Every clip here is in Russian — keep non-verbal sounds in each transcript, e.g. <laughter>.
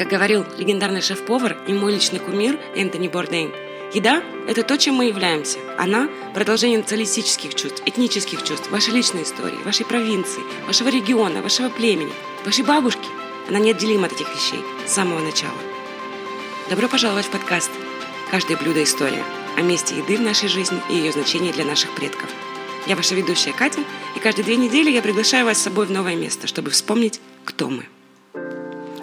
Как говорил легендарный шеф-повар и мой личный кумир Энтони Бордейн, еда – это то, чем мы являемся. Она – продолжение националистических чувств, этнических чувств, вашей личной истории, вашей провинции, вашего региона, вашего племени, вашей бабушки. Она неотделима от этих вещей с самого начала. Добро пожаловать в подкаст «Каждое блюдо – история» о месте еды в нашей жизни и ее значении для наших предков. Я ваша ведущая Катя, и каждые две недели я приглашаю вас с собой в новое место, чтобы вспомнить, кто мы.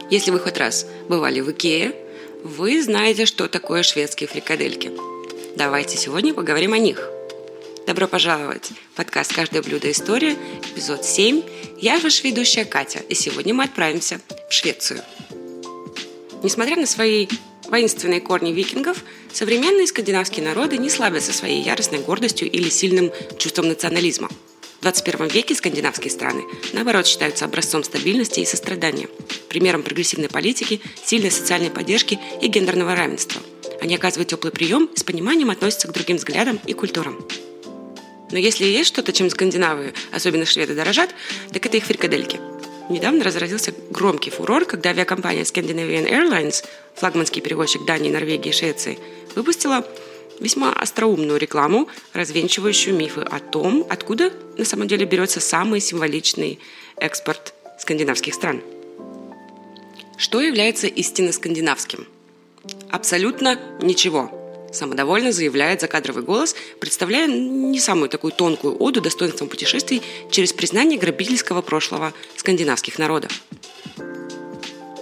Если вы хоть раз бывали в Икее, вы знаете, что такое шведские фрикадельки. Давайте сегодня поговорим о них. Добро пожаловать в подкаст «Каждое блюдо. История», эпизод 7. Я ваша ведущая Катя, и сегодня мы отправимся в Швецию. Несмотря на свои воинственные корни викингов, современные скандинавские народы не славятся своей яростной гордостью или сильным чувством национализма – в 21 веке скандинавские страны, наоборот, считаются образцом стабильности и сострадания, примером прогрессивной политики, сильной социальной поддержки и гендерного равенства. Они оказывают теплый прием и с пониманием относятся к другим взглядам и культурам. Но если есть что-то, чем скандинавы, особенно шведы, дорожат, так это их фрикадельки. Недавно разразился громкий фурор, когда авиакомпания Scandinavian Airlines, флагманский перевозчик Дании, Норвегии и Швеции, выпустила весьма остроумную рекламу, развенчивающую мифы о том, откуда на самом деле берется самый символичный экспорт скандинавских стран. Что является истинно скандинавским? Абсолютно ничего. Самодовольно заявляет закадровый голос, представляя не самую такую тонкую оду достоинством путешествий через признание грабительского прошлого скандинавских народов.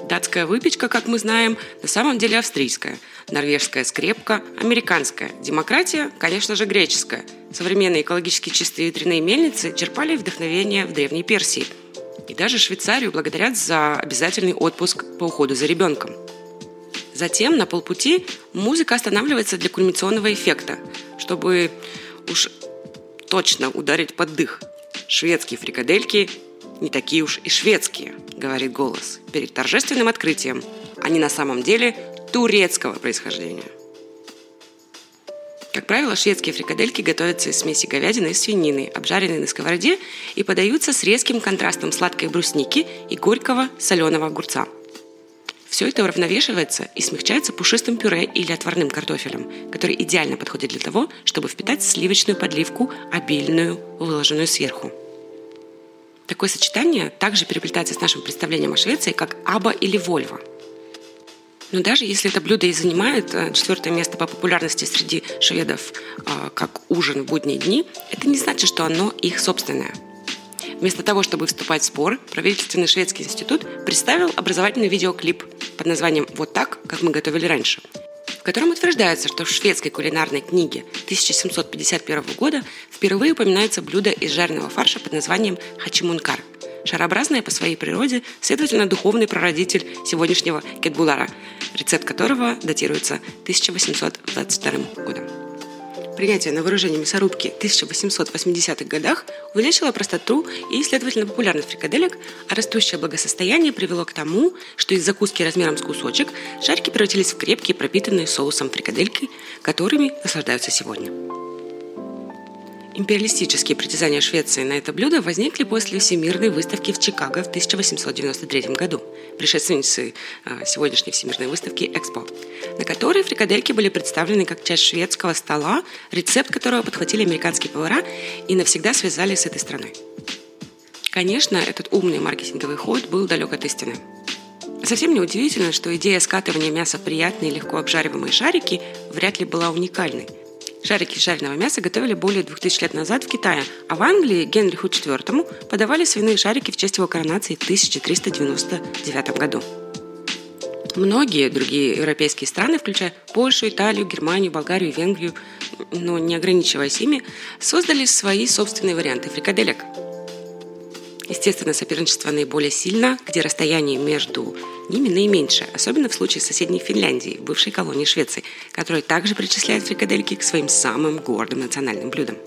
Датская выпечка, как мы знаем, на самом деле австрийская. Норвежская скрепка – американская. Демократия, конечно же, греческая. Современные экологически чистые ветряные мельницы черпали вдохновение в Древней Персии. И даже Швейцарию благодарят за обязательный отпуск по уходу за ребенком. Затем на полпути музыка останавливается для кульминационного эффекта, чтобы уж точно ударить под дых. Шведские фрикадельки не такие уж и шведские, говорит голос, перед торжественным открытием. Они на самом деле турецкого происхождения. Как правило, шведские фрикадельки готовятся из смеси говядины и свинины, обжаренной на сковороде и подаются с резким контрастом сладкой брусники и горького соленого огурца. Все это уравновешивается и смягчается пушистым пюре или отварным картофелем, который идеально подходит для того, чтобы впитать сливочную подливку, обильную, выложенную сверху. Такое сочетание также переплетается с нашим представлением о Швеции как Аба или Вольво. Но даже если это блюдо и занимает э, четвертое место по популярности среди шведов э, как ужин в будние дни, это не значит, что оно их собственное. Вместо того, чтобы вступать в спор, правительственный шведский институт представил образовательный видеоклип под названием «Вот так, как мы готовили раньше», котором утверждается, что в шведской кулинарной книге 1751 года впервые упоминается блюдо из жареного фарша под названием хачимункар – шарообразное по своей природе, следовательно, духовный прародитель сегодняшнего кетбулара, рецепт которого датируется 1822 годом. Принятие на вооружение мясорубки в 1880-х годах увеличило простоту и, следовательно, популярность фрикаделек, а растущее благосостояние привело к тому, что из закуски размером с кусочек шарики превратились в крепкие, пропитанные соусом фрикадельки, которыми наслаждаются сегодня. Империалистические притязания Швеции на это блюдо возникли после Всемирной выставки в Чикаго в 1893 году, предшественницы а, сегодняшней Всемирной выставки «Экспо», на которой фрикадельки были представлены как часть шведского стола, рецепт которого подхватили американские повара и навсегда связали с этой страной. Конечно, этот умный маркетинговый ход был далек от истины. Совсем не удивительно, что идея скатывания мяса в приятные легко обжариваемые шарики вряд ли была уникальной – Шарики жареного мяса готовили более 2000 лет назад в Китае, а в Англии Генриху IV подавали свиные шарики в честь его коронации в 1399 году. Многие другие европейские страны, включая Польшу, Италию, Германию, Болгарию, Венгрию, но не ограничиваясь ими, создали свои собственные варианты фрикаделек – Естественно, соперничество наиболее сильно, где расстояние между ними наименьшее, особенно в случае соседней Финляндии, бывшей колонии Швеции, которая также причисляет фрикадельки к своим самым гордым национальным блюдам.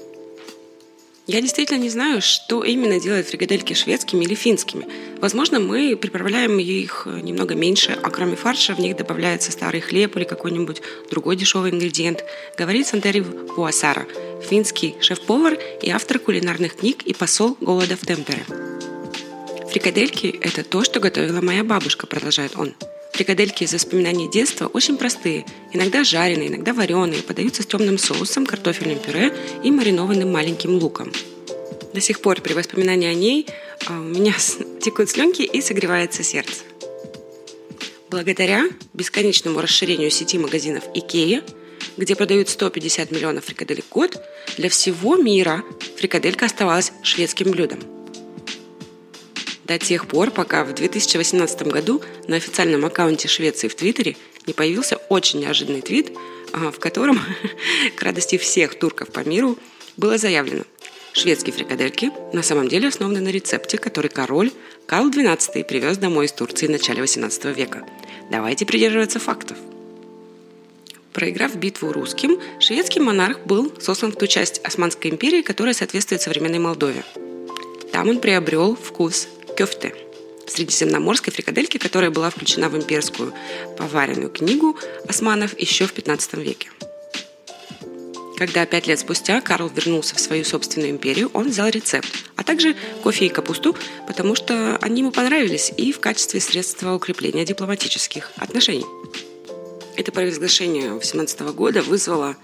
Я действительно не знаю, что именно делает фрикадельки шведскими или финскими. Возможно, мы приправляем их немного меньше, а кроме фарша в них добавляется старый хлеб или какой-нибудь другой дешевый ингредиент, говорит Сантери Пуасара, финский шеф-повар и автор кулинарных книг и посол голода в Темпере. Фрикадельки – это то, что готовила моя бабушка, продолжает он. Фрикадельки из воспоминаний детства очень простые, иногда жареные, иногда вареные, подаются с темным соусом, картофельным пюре и маринованным маленьким луком. До сих пор при воспоминании о ней а, у меня текут слюнки и согревается сердце. Благодаря бесконечному расширению сети магазинов Икея, где продают 150 миллионов фрикаделек в год, для всего мира фрикаделька оставалась шведским блюдом. До тех пор, пока в 2018 году на официальном аккаунте Швеции в Твиттере не появился очень неожиданный твит, а, в котором, <laughs> к радости всех турков по миру, было заявлено – Шведские фрикадельки на самом деле основаны на рецепте, который король Карл XII привез домой из Турции в начале XVIII века. Давайте придерживаться фактов. Проиграв битву русским, шведский монарх был сослан в ту часть Османской империи, которая соответствует современной Молдове. Там он приобрел вкус кёфте – средиземноморской фрикадельки, которая была включена в имперскую поваренную книгу османов еще в 15 веке. Когда пять лет спустя Карл вернулся в свою собственную империю, он взял рецепт, а также кофе и капусту, потому что они ему понравились и в качестве средства укрепления дипломатических отношений. Это провозглашение 18 года вызвало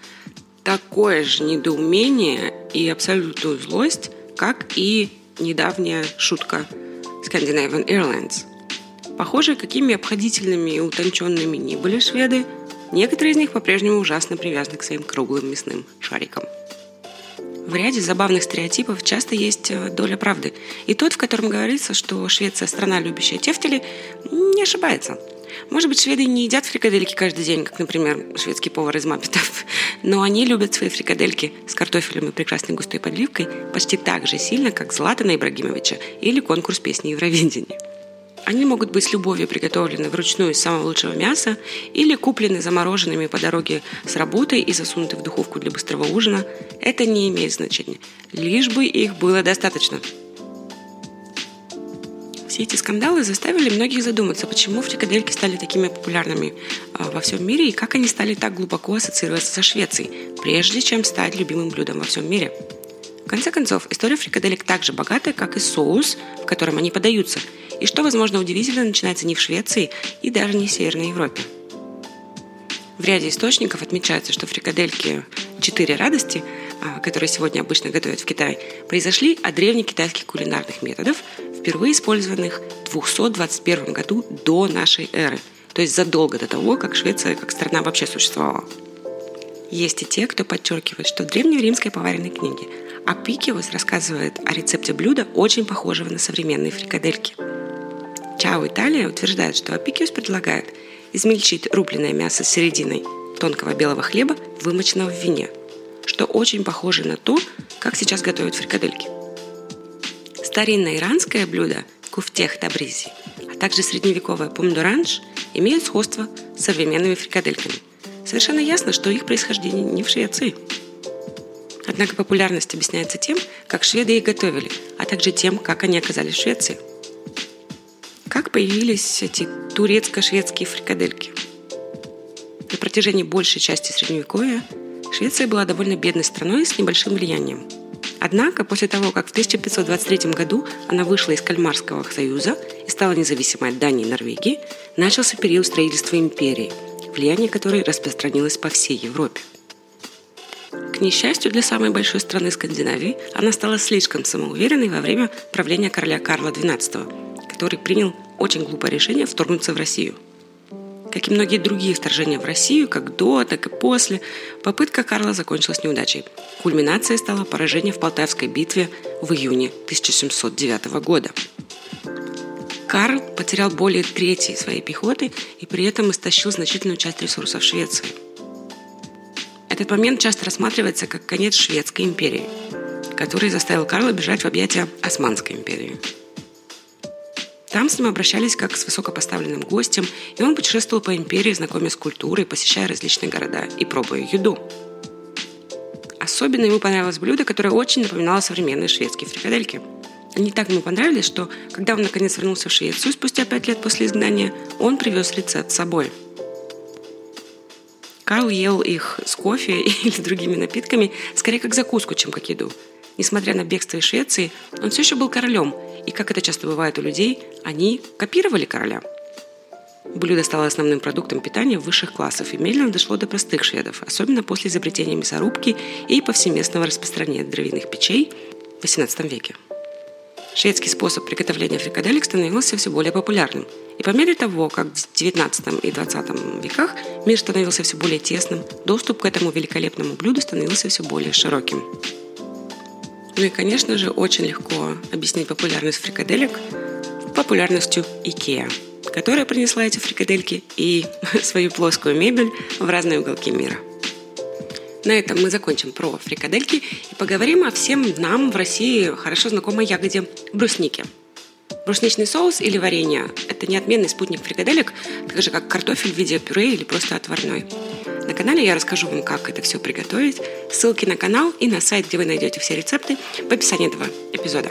такое же недоумение и абсолютную злость, как и недавняя шутка Scandinavian Airlines. Похоже, какими обходительными и утонченными ни были шведы – Некоторые из них по-прежнему ужасно привязаны к своим круглым мясным шарикам. В ряде забавных стереотипов часто есть э, доля правды. И тот, в котором говорится, что Швеция – страна, любящая тефтели, не ошибается. Может быть, шведы не едят фрикадельки каждый день, как, например, шведский повар из Маппетов, <laughs> но они любят свои фрикадельки с картофелем и прекрасной густой подливкой почти так же сильно, как Златана Ибрагимовича или конкурс песни Евровидения. Они могут быть с любовью приготовлены вручную из самого лучшего мяса или куплены замороженными по дороге с работы и засунуты в духовку для быстрого ужина. Это не имеет значения. Лишь бы их было достаточно. Все эти скандалы заставили многих задуматься, почему фрикадельки стали такими популярными а, во всем мире и как они стали так глубоко ассоциироваться со Швецией, прежде чем стать любимым блюдом во всем мире. В конце концов, история фрикаделек так же богата, как и соус, в котором они подаются – и что, возможно, удивительно, начинается не в Швеции и даже не в Северной Европе. В ряде источников отмечается, что фрикадельки «Четыре радости», а, которые сегодня обычно готовят в Китае, произошли от древних китайских кулинарных методов, впервые использованных в 221 году до нашей эры, то есть задолго до того, как Швеция как страна вообще существовала. Есть и те, кто подчеркивает, что в древней римской поваренной книге Апикиус рассказывает о рецепте блюда, очень похожего на современные фрикадельки – Чао Италия утверждает, что Апикиус предлагает измельчить рубленое мясо с серединой тонкого белого хлеба, вымоченного в вине, что очень похоже на то, как сейчас готовят фрикадельки. Старинное иранское блюдо куфтех табризи, а также средневековое помдоранж имеют сходство с современными фрикадельками. Совершенно ясно, что их происхождение не в Швеции. Однако популярность объясняется тем, как шведы их готовили, а также тем, как они оказались в Швеции – как появились эти турецко-шведские фрикадельки? На протяжении большей части Средневековья Швеция была довольно бедной страной с небольшим влиянием. Однако, после того, как в 1523 году она вышла из Кальмарского союза и стала независимой от Дании и Норвегии, начался период строительства империи, влияние которой распространилось по всей Европе. К несчастью для самой большой страны Скандинавии, она стала слишком самоуверенной во время правления короля Карла XII, который принял очень глупое решение вторгнуться в Россию. Как и многие другие вторжения в Россию, как до, так и после, попытка Карла закончилась неудачей. Кульминацией стало поражение в Полтавской битве в июне 1709 года. Карл потерял более трети своей пехоты и при этом истощил значительную часть ресурсов Швеции. Этот момент часто рассматривается как конец Шведской империи, который заставил Карла бежать в объятия Османской империи. Там с ним обращались как с высокопоставленным гостем, и он путешествовал по империи, знакомясь с культурой, посещая различные города и пробуя еду. Особенно ему понравилось блюдо, которое очень напоминало современные шведские фрикадельки. Они так ему понравились, что когда он наконец вернулся в Швецию спустя пять лет после изгнания, он привез рецепт с собой. Карл ел их с кофе <laughs> или другими напитками скорее как закуску, чем как еду. Несмотря на бегство из Швеции, он все еще был королем и, как это часто бывает у людей, они копировали короля. Блюдо стало основным продуктом питания высших классов и медленно дошло до простых шведов, особенно после изобретения мясорубки и повсеместного распространения дровяных печей в XVIII веке. Шведский способ приготовления фрикаделек становился все более популярным. И по мере того, как в XIX и XX веках мир становился все более тесным, доступ к этому великолепному блюду становился все более широким. Ну и, конечно же, очень легко объяснить популярность фрикаделек популярностью IKEA – которая принесла эти фрикадельки и <laughs> свою плоскую мебель в разные уголки мира. На этом мы закончим про фрикадельки и поговорим о всем нам в России хорошо знакомой ягоде брусники. Брусничный соус или варенье – это неотменный спутник фрикаделек, так же как картофель в виде пюре или просто отварной. На канале я расскажу вам, как это все приготовить. Ссылки на канал и на сайт, где вы найдете все рецепты, в описании этого эпизода.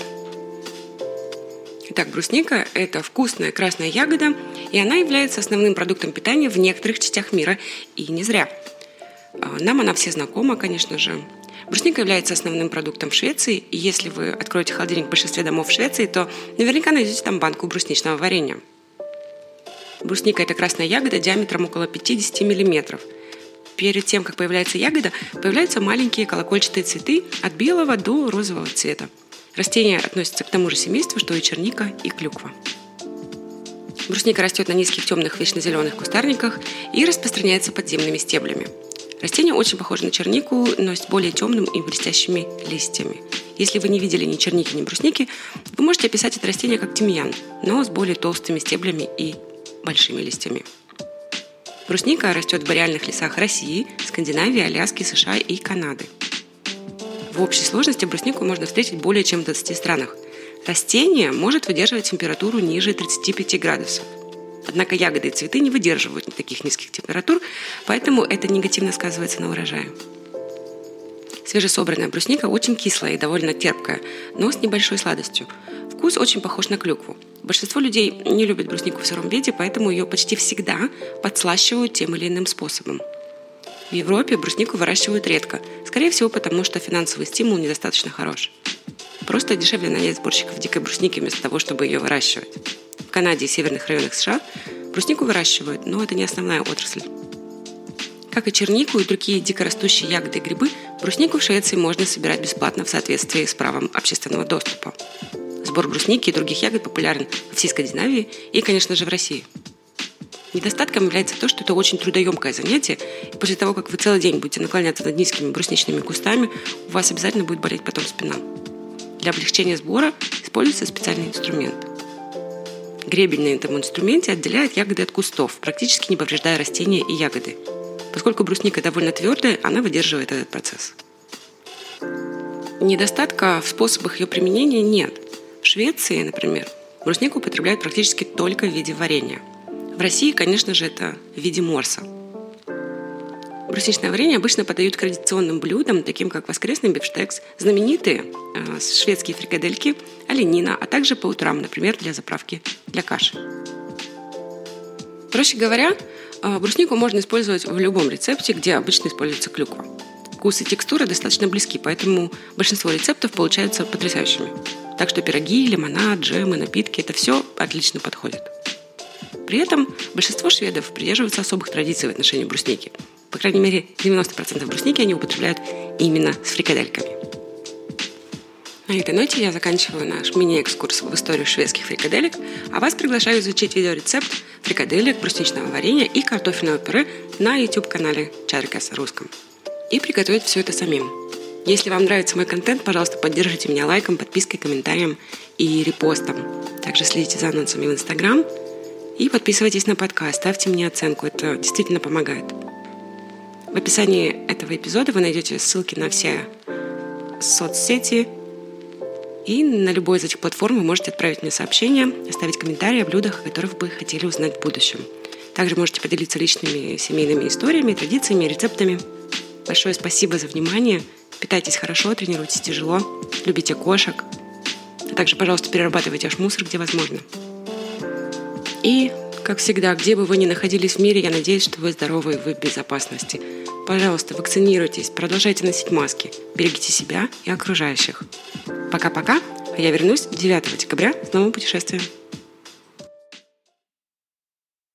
Итак, брусника – это вкусная красная ягода, и она является основным продуктом питания в некоторых частях мира, и не зря. А, нам она все знакома, конечно же. Брусника является основным продуктом в Швеции, и если вы откроете холодильник в большинстве домов в Швеции, то наверняка найдете там банку брусничного варенья. Брусника – это красная ягода диаметром около 50 мм. Перед тем, как появляется ягода, появляются маленькие колокольчатые цветы от белого до розового цвета – Растение относится к тому же семейству, что и черника и клюква. Брусника растет на низких темных вечно-зеленых кустарниках и распространяется подземными стеблями. Растение очень похоже на чернику, но с более темным и блестящими листьями. Если вы не видели ни черники, ни брусники, вы можете описать это растение как тимьян, но с более толстыми стеблями и большими листьями. Брусника растет в бореальных лесах России, Скандинавии, Аляски, США и Канады – в общей сложности бруснику можно встретить более чем в 20 странах. Растение может выдерживать температуру ниже 35 градусов. Однако ягоды и цветы не выдерживают таких низких температур, поэтому это негативно сказывается на урожае. Свежесобранная брусника очень кислая и довольно терпкая, но с небольшой сладостью. Вкус очень похож на клюкву. Большинство людей не любят бруснику в сыром виде, поэтому ее почти всегда подслащивают тем или иным способом – в Европе бруснику выращивают редко, скорее всего потому, что финансовый стимул недостаточно хорош. Просто дешевле нанять сборщиков дикой брусники вместо того, чтобы ее выращивать. В Канаде и северных районах США бруснику выращивают, но это не основная отрасль. Как и чернику и другие дикорастущие ягоды и грибы, бруснику в Швеции можно собирать бесплатно в соответствии с правом общественного доступа. Сбор брусники и других ягод популярен в всей Скандинавии и, конечно же, в России – Недостатком является то, что это очень трудоемкое занятие, и после того, как вы целый день будете наклоняться над низкими брусничными кустами, у вас обязательно будет болеть потом спина. Для облегчения сбора используется специальный инструмент. Гребень на этом инструменте отделяет ягоды от кустов, практически не повреждая растения и ягоды. Поскольку брусника довольно твердая, она выдерживает этот процесс. Недостатка в способах ее применения нет. В Швеции, например, бруснику употребляют практически только в виде варенья – в России, конечно же, это в виде морса. Брусничное варенье обычно подают к традиционным блюдам, таким как воскресный бифштекс, знаменитые э, шведские фрикадельки, оленина, а также по утрам, например, для заправки для каши. Проще говоря, э, бруснику можно использовать в любом рецепте, где обычно используется клюква. Вкус и текстура достаточно близки, поэтому большинство рецептов получаются потрясающими. Так что пироги, лимонад, джемы, напитки – это все отлично подходит. При этом большинство шведов придерживаются особых традиций в отношении брусники. По крайней мере, 90% брусники они употребляют именно с фрикадельками. На этой ноте я заканчиваю наш мини-экскурс в историю шведских фрикаделек, а вас приглашаю изучить видеорецепт фрикаделек, брусничного варенья и картофельного пюре на YouTube-канале Чаркас русском. И приготовить все это самим. Если вам нравится мой контент, пожалуйста, поддержите меня лайком, подпиской, комментарием и репостом. Также следите за анонсами в Инстаграм – и подписывайтесь на подкаст, ставьте мне оценку, это действительно помогает. В описании этого эпизода вы найдете ссылки на все соцсети, и на любой из этих платформ вы можете отправить мне сообщение, оставить комментарии о блюдах, о которых вы хотели узнать в будущем. Также можете поделиться личными семейными историями, традициями, рецептами. Большое спасибо за внимание. Питайтесь хорошо, тренируйтесь тяжело, любите кошек. А также, пожалуйста, перерабатывайте ваш мусор, где возможно. И, как всегда, где бы вы ни находились в мире, я надеюсь, что вы здоровы и вы в безопасности. Пожалуйста, вакцинируйтесь, продолжайте носить маски, берегите себя и окружающих. Пока-пока, а я вернусь 9 декабря с новым путешествием.